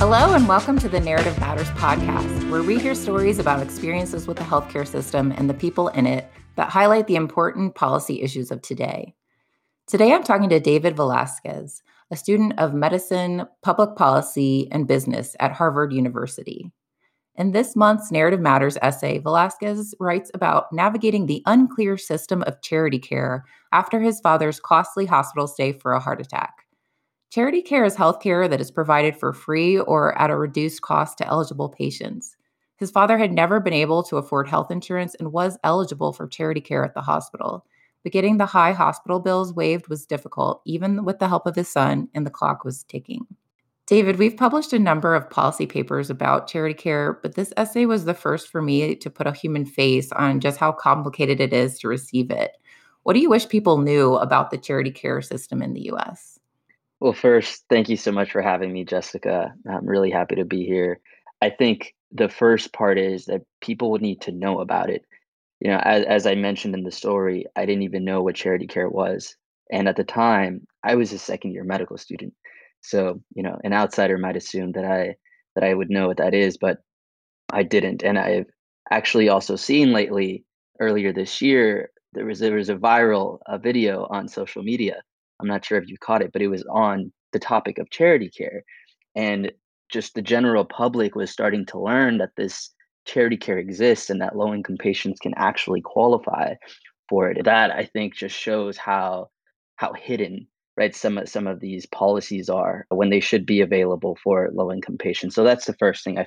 Hello, and welcome to the Narrative Matters podcast, where we hear stories about experiences with the healthcare system and the people in it that highlight the important policy issues of today. Today, I'm talking to David Velasquez, a student of medicine, public policy, and business at Harvard University. In this month's Narrative Matters essay, Velasquez writes about navigating the unclear system of charity care after his father's costly hospital stay for a heart attack. Charity care is health care that is provided for free or at a reduced cost to eligible patients. His father had never been able to afford health insurance and was eligible for charity care at the hospital. But getting the high hospital bills waived was difficult, even with the help of his son, and the clock was ticking. David, we've published a number of policy papers about charity care, but this essay was the first for me to put a human face on just how complicated it is to receive it. What do you wish people knew about the charity care system in the US? Well, first, thank you so much for having me, Jessica. I'm really happy to be here. I think the first part is that people would need to know about it. You know, as, as I mentioned in the story, I didn't even know what charity care was. And at the time, I was a second year medical student. So, you know, an outsider might assume that I that I would know what that is, but I didn't. And I've actually also seen lately earlier this year there was there was a viral a video on social media I'm not sure if you caught it, but it was on the topic of charity care. And just the general public was starting to learn that this charity care exists and that low income patients can actually qualify for it. That I think just shows how how hidden right some of some of these policies are when they should be available for low income patients. So that's the first thing I,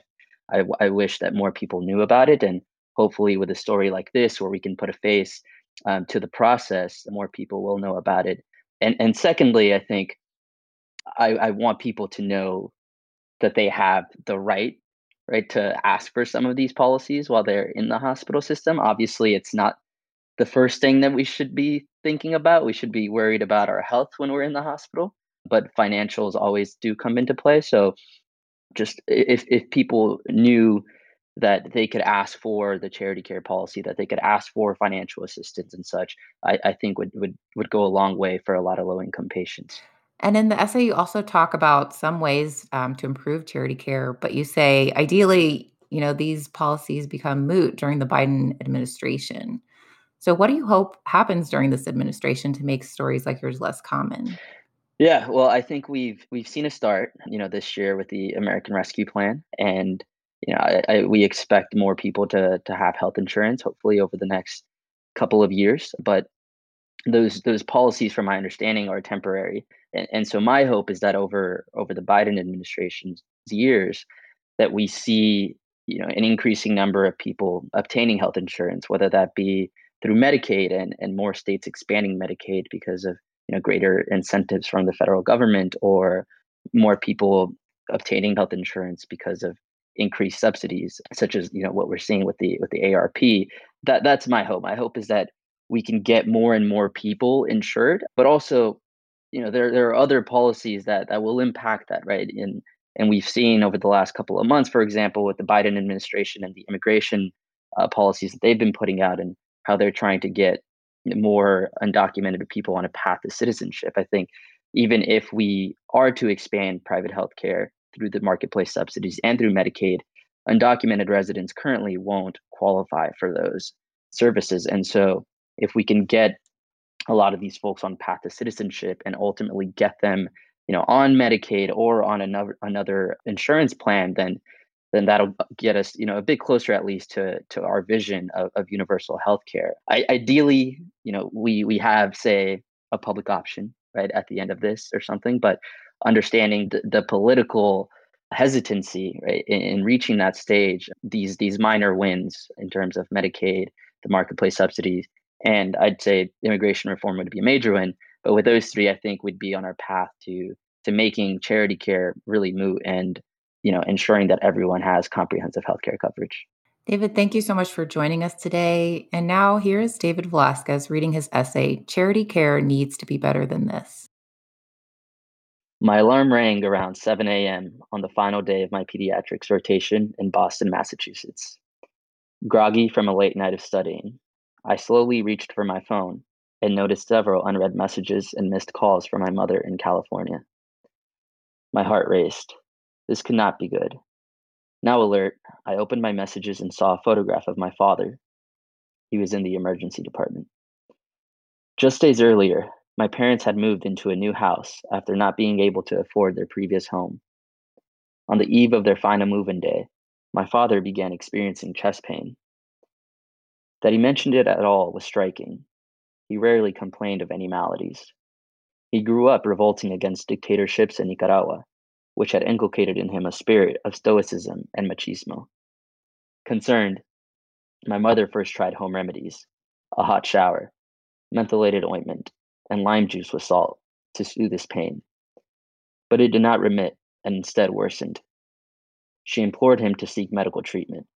I I wish that more people knew about it and hopefully with a story like this where we can put a face um, to the process, more people will know about it and and secondly, I think I, I want people to know that they have the right right to ask for some of these policies while they're in the hospital system. Obviously, it's not the first thing that we should be thinking about. We should be worried about our health when we're in the hospital, but financials always do come into play. So just if if people knew that they could ask for the charity care policy, that they could ask for financial assistance and such, I, I think would, would would go a long way for a lot of low income patients. And in the essay, you also talk about some ways um, to improve charity care, but you say ideally, you know, these policies become moot during the Biden administration. So, what do you hope happens during this administration to make stories like yours less common? Yeah, well, I think we've we've seen a start, you know, this year with the American Rescue Plan, and you know, I, I, we expect more people to to have health insurance, hopefully over the next couple of years. But those those policies, from my understanding, are temporary, and, and so my hope is that over over the Biden administration's years, that we see you know an increasing number of people obtaining health insurance, whether that be through Medicaid and and more states expanding Medicaid because of you know greater incentives from the federal government, or more people obtaining health insurance because of increased subsidies, such as you know what we're seeing with the with the ARP. That that's my hope. My hope is that we can get more and more people insured, but also, you know, there there are other policies that that will impact that, right? And and we've seen over the last couple of months, for example, with the Biden administration and the immigration uh, policies that they've been putting out, and how they're trying to get more undocumented people on a path to citizenship. I think even if we are to expand private health care through the marketplace subsidies and through Medicaid, undocumented residents currently won't qualify for those services. And so, if we can get a lot of these folks on path to citizenship and ultimately get them, you know, on Medicaid or on another another insurance plan, then then that'll get us, you know, a bit closer at least to to our vision of, of universal health care. I, ideally, you know, we we have say a public option right at the end of this or something, but understanding the, the political hesitancy right, in, in, reaching that stage these these minor wins in terms of medicaid the marketplace subsidies and i'd say immigration reform would be a major win but with those three i think we'd be on our path to to making charity care really moot and you know ensuring that everyone has comprehensive healthcare coverage David, thank you so much for joining us today. And now here is David Velasquez reading his essay, Charity Care Needs to Be Better Than This. My alarm rang around 7 a.m. on the final day of my pediatrics rotation in Boston, Massachusetts. Groggy from a late night of studying, I slowly reached for my phone and noticed several unread messages and missed calls from my mother in California. My heart raced. This could not be good. Now alert, I opened my messages and saw a photograph of my father. He was in the emergency department. Just days earlier, my parents had moved into a new house after not being able to afford their previous home. On the eve of their final move in day, my father began experiencing chest pain. That he mentioned it at all was striking. He rarely complained of any maladies. He grew up revolting against dictatorships in Nicaragua which had inculcated in him a spirit of stoicism and machismo. Concerned, my mother first tried home remedies a hot shower, mentholated ointment, and lime juice with salt to soothe his pain. But it did not remit and instead worsened. She implored him to seek medical treatment.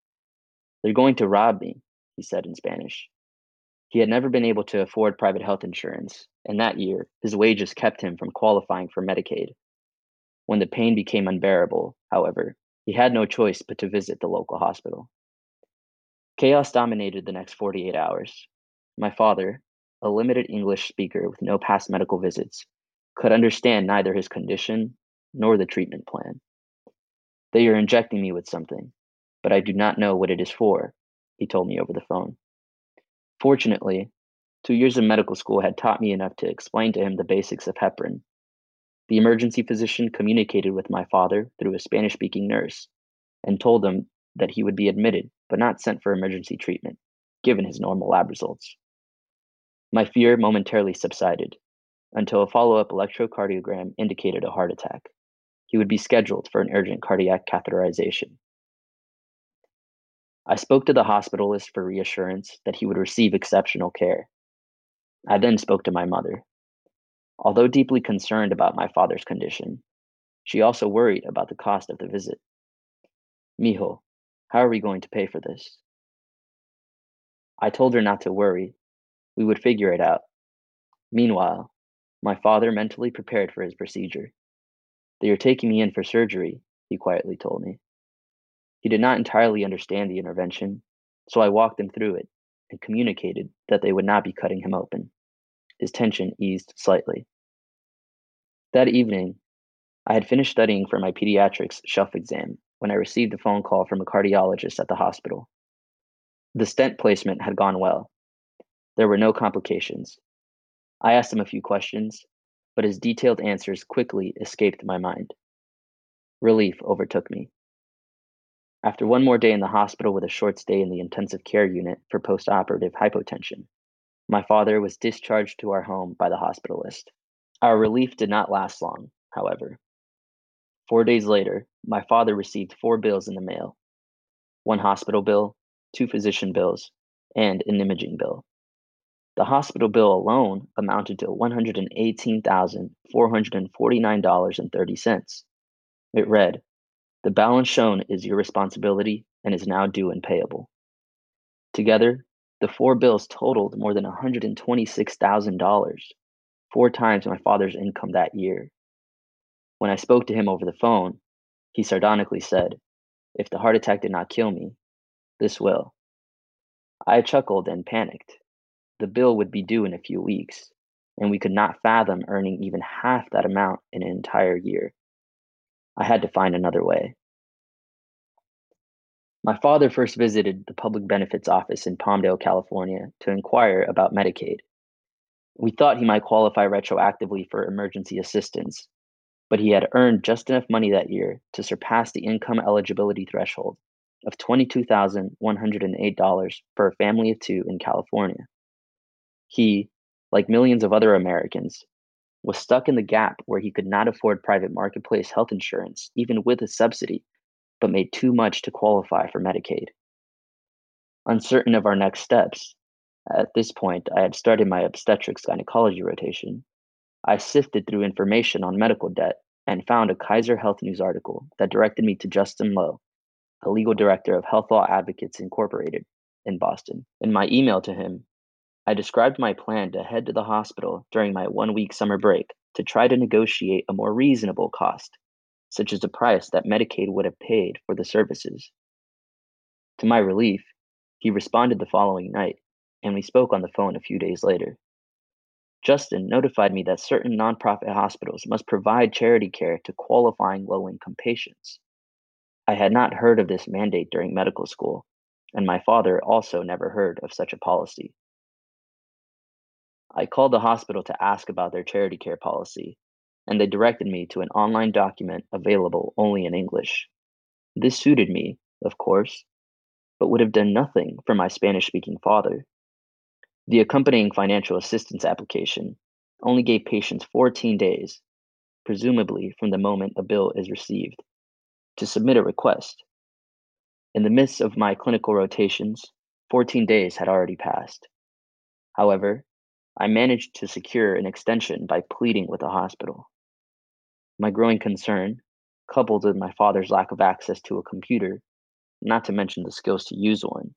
They're going to rob me, he said in Spanish. He had never been able to afford private health insurance, and that year, his wages kept him from qualifying for Medicaid. When the pain became unbearable, however, he had no choice but to visit the local hospital. Chaos dominated the next 48 hours. My father, a limited English speaker with no past medical visits, could understand neither his condition nor the treatment plan. They are injecting me with something, but I do not know what it is for, he told me over the phone. Fortunately, two years of medical school had taught me enough to explain to him the basics of heparin the emergency physician communicated with my father through a Spanish speaking nurse and told him that he would be admitted but not sent for emergency treatment, given his normal lab results. My fear momentarily subsided until a follow up electrocardiogram indicated a heart attack. He would be scheduled for an urgent cardiac catheterization. I spoke to the hospitalist for reassurance that he would receive exceptional care. I then spoke to my mother, Although deeply concerned about my father's condition, she also worried about the cost of the visit. Mijo, how are we going to pay for this? I told her not to worry. We would figure it out. Meanwhile, my father mentally prepared for his procedure. They are taking me in for surgery, he quietly told me. He did not entirely understand the intervention, so I walked him through it and communicated that they would not be cutting him open his tension eased slightly. That evening, I had finished studying for my pediatrics shelf exam when I received a phone call from a cardiologist at the hospital. The stent placement had gone well. There were no complications. I asked him a few questions, but his detailed answers quickly escaped my mind. Relief overtook me. After one more day in the hospital with a short stay in the intensive care unit for postoperative hypotension, my father was discharged to our home by the hospitalist. Our relief did not last long, however. Four days later, my father received four bills in the mail one hospital bill, two physician bills, and an imaging bill. The hospital bill alone amounted to $118,449.30. It read, The balance shown is your responsibility and is now due and payable. Together, the four bills totaled more than $126,000, four times my father's income that year. When I spoke to him over the phone, he sardonically said, If the heart attack did not kill me, this will. I chuckled and panicked. The bill would be due in a few weeks, and we could not fathom earning even half that amount in an entire year. I had to find another way. My father first visited the Public Benefits Office in Palmdale, California to inquire about Medicaid. We thought he might qualify retroactively for emergency assistance, but he had earned just enough money that year to surpass the income eligibility threshold of $22,108 for a family of two in California. He, like millions of other Americans, was stuck in the gap where he could not afford private marketplace health insurance, even with a subsidy, but made too much to qualify for Medicaid. Uncertain of our next steps, at this point I had started my obstetrics gynecology rotation. I sifted through information on medical debt and found a Kaiser Health News article that directed me to Justin Lowe, a legal director of Health Law Advocates Incorporated in Boston. In my email to him, I described my plan to head to the hospital during my one week summer break to try to negotiate a more reasonable cost such as the price that Medicaid would have paid for the services. To my relief, he responded the following night, and we spoke on the phone a few days later. Justin notified me that certain nonprofit hospitals must provide charity care to qualifying low income patients. I had not heard of this mandate during medical school, and my father also never heard of such a policy. I called the hospital to ask about their charity care policy, and they directed me to an online document available only in English. This suited me, of course, but would have done nothing for my Spanish speaking father. The accompanying financial assistance application only gave patients 14 days, presumably from the moment a bill is received, to submit a request. In the midst of my clinical rotations, 14 days had already passed. However, I managed to secure an extension by pleading with the hospital. My growing concern, coupled with my father's lack of access to a computer, not to mention the skills to use one,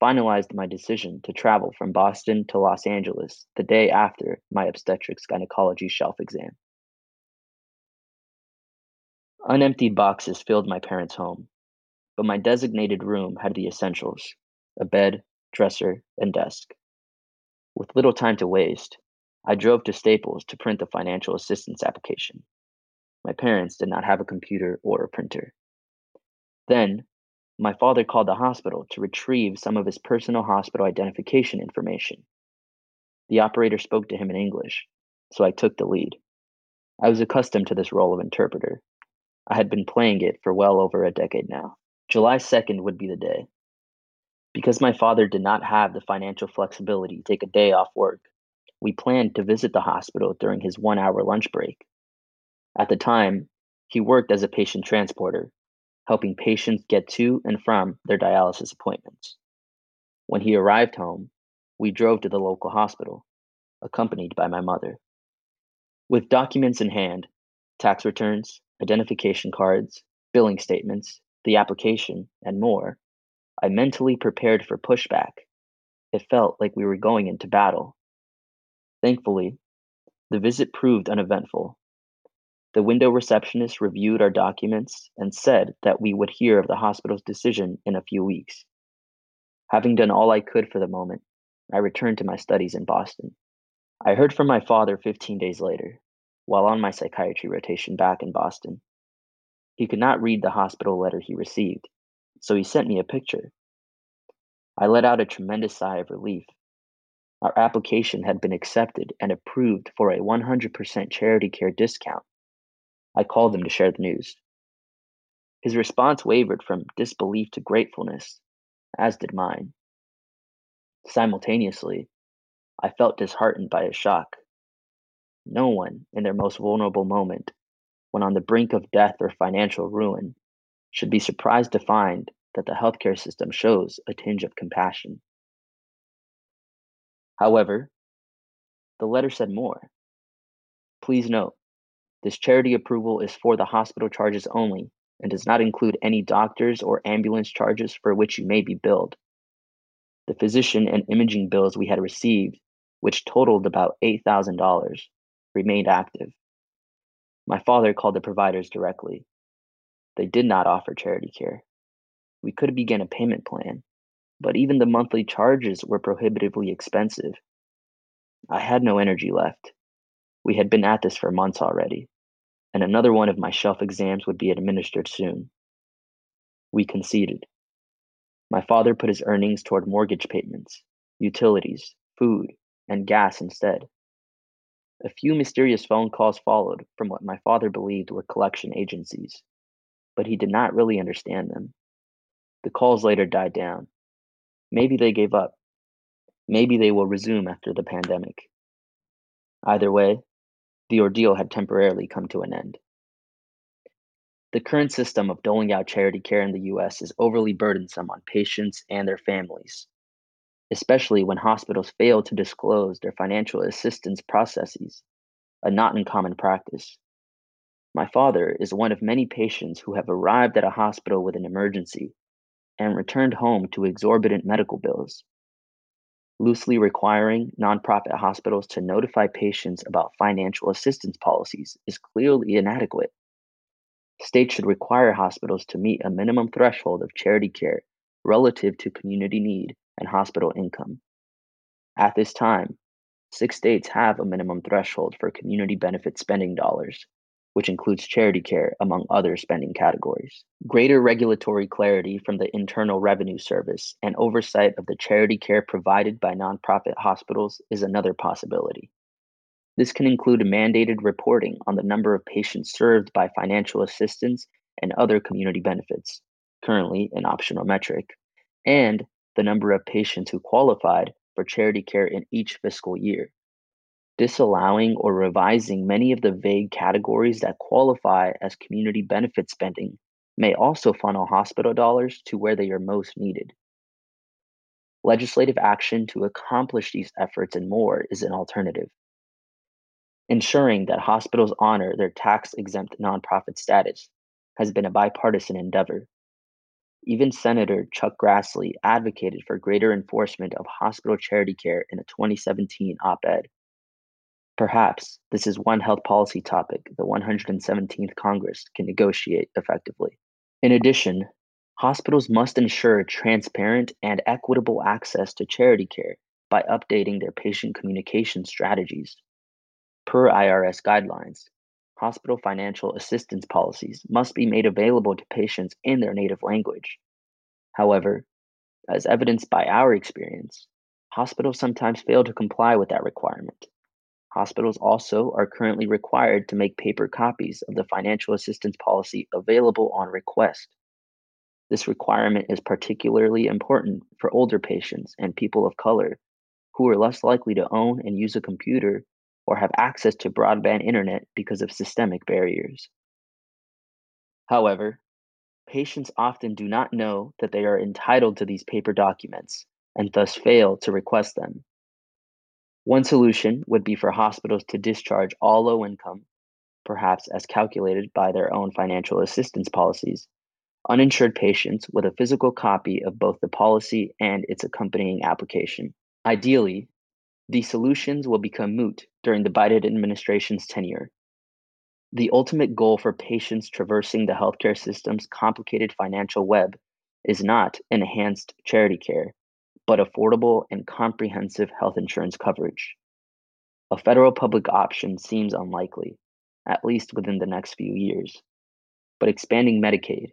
finalized my decision to travel from Boston to Los Angeles the day after my obstetrics gynecology shelf exam. Unemptied boxes filled my parents' home, but my designated room had the essentials a bed, dresser, and desk. With little time to waste, I drove to Staples to print the financial assistance application. My parents did not have a computer or a printer. Then my father called the hospital to retrieve some of his personal hospital identification information. The operator spoke to him in English, so I took the lead. I was accustomed to this role of interpreter. I had been playing it for well over a decade now. July 2nd would be the day. Because my father did not have the financial flexibility to take a day off work, we planned to visit the hospital during his one hour lunch break. At the time, he worked as a patient transporter helping patients get to and from their dialysis appointments. When he arrived home, we drove to the local hospital, accompanied by my mother. With documents in hand, tax returns, identification cards, billing statements, the application, and more, I mentally prepared for pushback. It felt like we were going into battle. Thankfully, the visit proved uneventful the window receptionist reviewed our documents and said that we would hear of the hospital's decision in a few weeks. Having done all I could for the moment, I returned to my studies in Boston. I heard from my father 15 days later, while on my psychiatry rotation back in Boston. He could not read the hospital letter he received, so he sent me a picture. I let out a tremendous sigh of relief. Our application had been accepted and approved for a 100% charity care discount I called him to share the news. His response wavered from disbelief to gratefulness, as did mine. Simultaneously, I felt disheartened by his shock. No one, in their most vulnerable moment, when on the brink of death or financial ruin, should be surprised to find that the healthcare system shows a tinge of compassion. However, the letter said more. Please note, this charity approval is for the hospital charges only and does not include any doctors or ambulance charges for which you may be billed. The physician and imaging bills we had received, which totaled about $8,000, remained active. My father called the providers directly. They did not offer charity care. We could begin a payment plan, but even the monthly charges were prohibitively expensive. I had no energy left. We had been at this for months already, and another one of my shelf exams would be administered soon. We conceded. My father put his earnings toward mortgage payments, utilities, food, and gas instead. A few mysterious phone calls followed from what my father believed were collection agencies, but he did not really understand them. The calls later died down. Maybe they gave up. Maybe they will resume after the pandemic. Either way, the ordeal had temporarily come to an end. The current system of doling out charity care in the US is overly burdensome on patients and their families, especially when hospitals fail to disclose their financial assistance processes, a not uncommon practice. My father is one of many patients who have arrived at a hospital with an emergency and returned home to exorbitant medical bills loosely requiring nonprofit hospitals to notify patients about financial assistance policies is clearly inadequate. States should require hospitals to meet a minimum threshold of charity care relative to community need and hospital income. At this time, six states have a minimum threshold for community benefit spending dollars, which includes charity care, among other spending categories. Greater regulatory clarity from the Internal Revenue Service and oversight of the charity care provided by nonprofit hospitals is another possibility. This can include mandated reporting on the number of patients served by financial assistance and other community benefits, currently an optional metric, and the number of patients who qualified for charity care in each fiscal year, disallowing or revising many of the vague categories that qualify as community benefit spending may also funnel hospital dollars to where they are most needed. Legislative action to accomplish these efforts and more is an alternative. Ensuring that hospitals honor their tax exempt nonprofit status has been a bipartisan endeavor even Senator Chuck Grassley advocated for greater enforcement of hospital charity care in a 2017 op ed. Perhaps this is one health policy topic the 117th Congress can negotiate effectively. In addition, hospitals must ensure transparent and equitable access to charity care by updating their patient communication strategies. Per IRS guidelines, hospital financial assistance policies must be made available to patients in their native language. However, as evidenced by our experience, hospitals sometimes fail to comply with that requirement. Hospitals also are currently required to make paper copies of the financial assistance policy available on request. This requirement is particularly important for older patients and people of color who are less likely to own and use a computer or have access to broadband internet because of systemic barriers. However, patients often do not know that they are entitled to these paper documents and thus fail to request them. One solution would be for hospitals to discharge all low income, perhaps as calculated by their own financial assistance policies, uninsured patients with a physical copy of both the policy and its accompanying application. Ideally, these solutions will become moot during the Biden administration's tenure. The ultimate goal for patients traversing the healthcare system's complicated financial web is not enhanced charity care, but affordable and comprehensive health insurance coverage. A federal public option seems unlikely, at least within the next few years. But expanding Medicaid,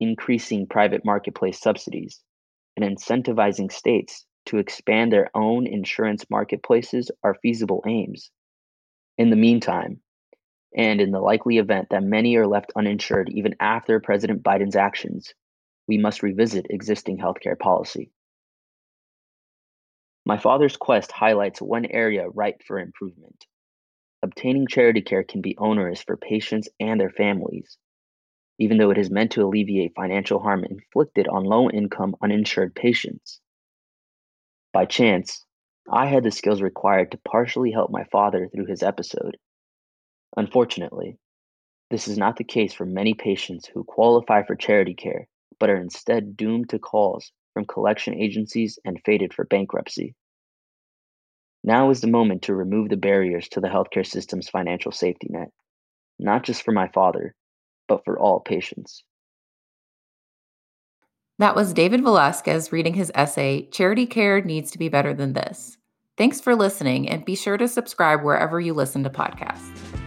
increasing private marketplace subsidies, and incentivizing states to expand their own insurance marketplaces are feasible aims. In the meantime, and in the likely event that many are left uninsured even after President Biden's actions, we must revisit existing healthcare policy. My father's quest highlights one area ripe for improvement. Obtaining charity care can be onerous for patients and their families, even though it is meant to alleviate financial harm inflicted on low income uninsured patients. By chance, I had the skills required to partially help my father through his episode. Unfortunately, this is not the case for many patients who qualify for charity care but are instead doomed to calls from collection agencies and fated for bankruptcy. Now is the moment to remove the barriers to the healthcare system's financial safety net, not just for my father, but for all patients. That was David Velasquez reading his essay, Charity Care Needs to Be Better Than This. Thanks for listening, and be sure to subscribe wherever you listen to podcasts.